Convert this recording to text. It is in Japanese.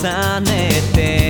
重ねて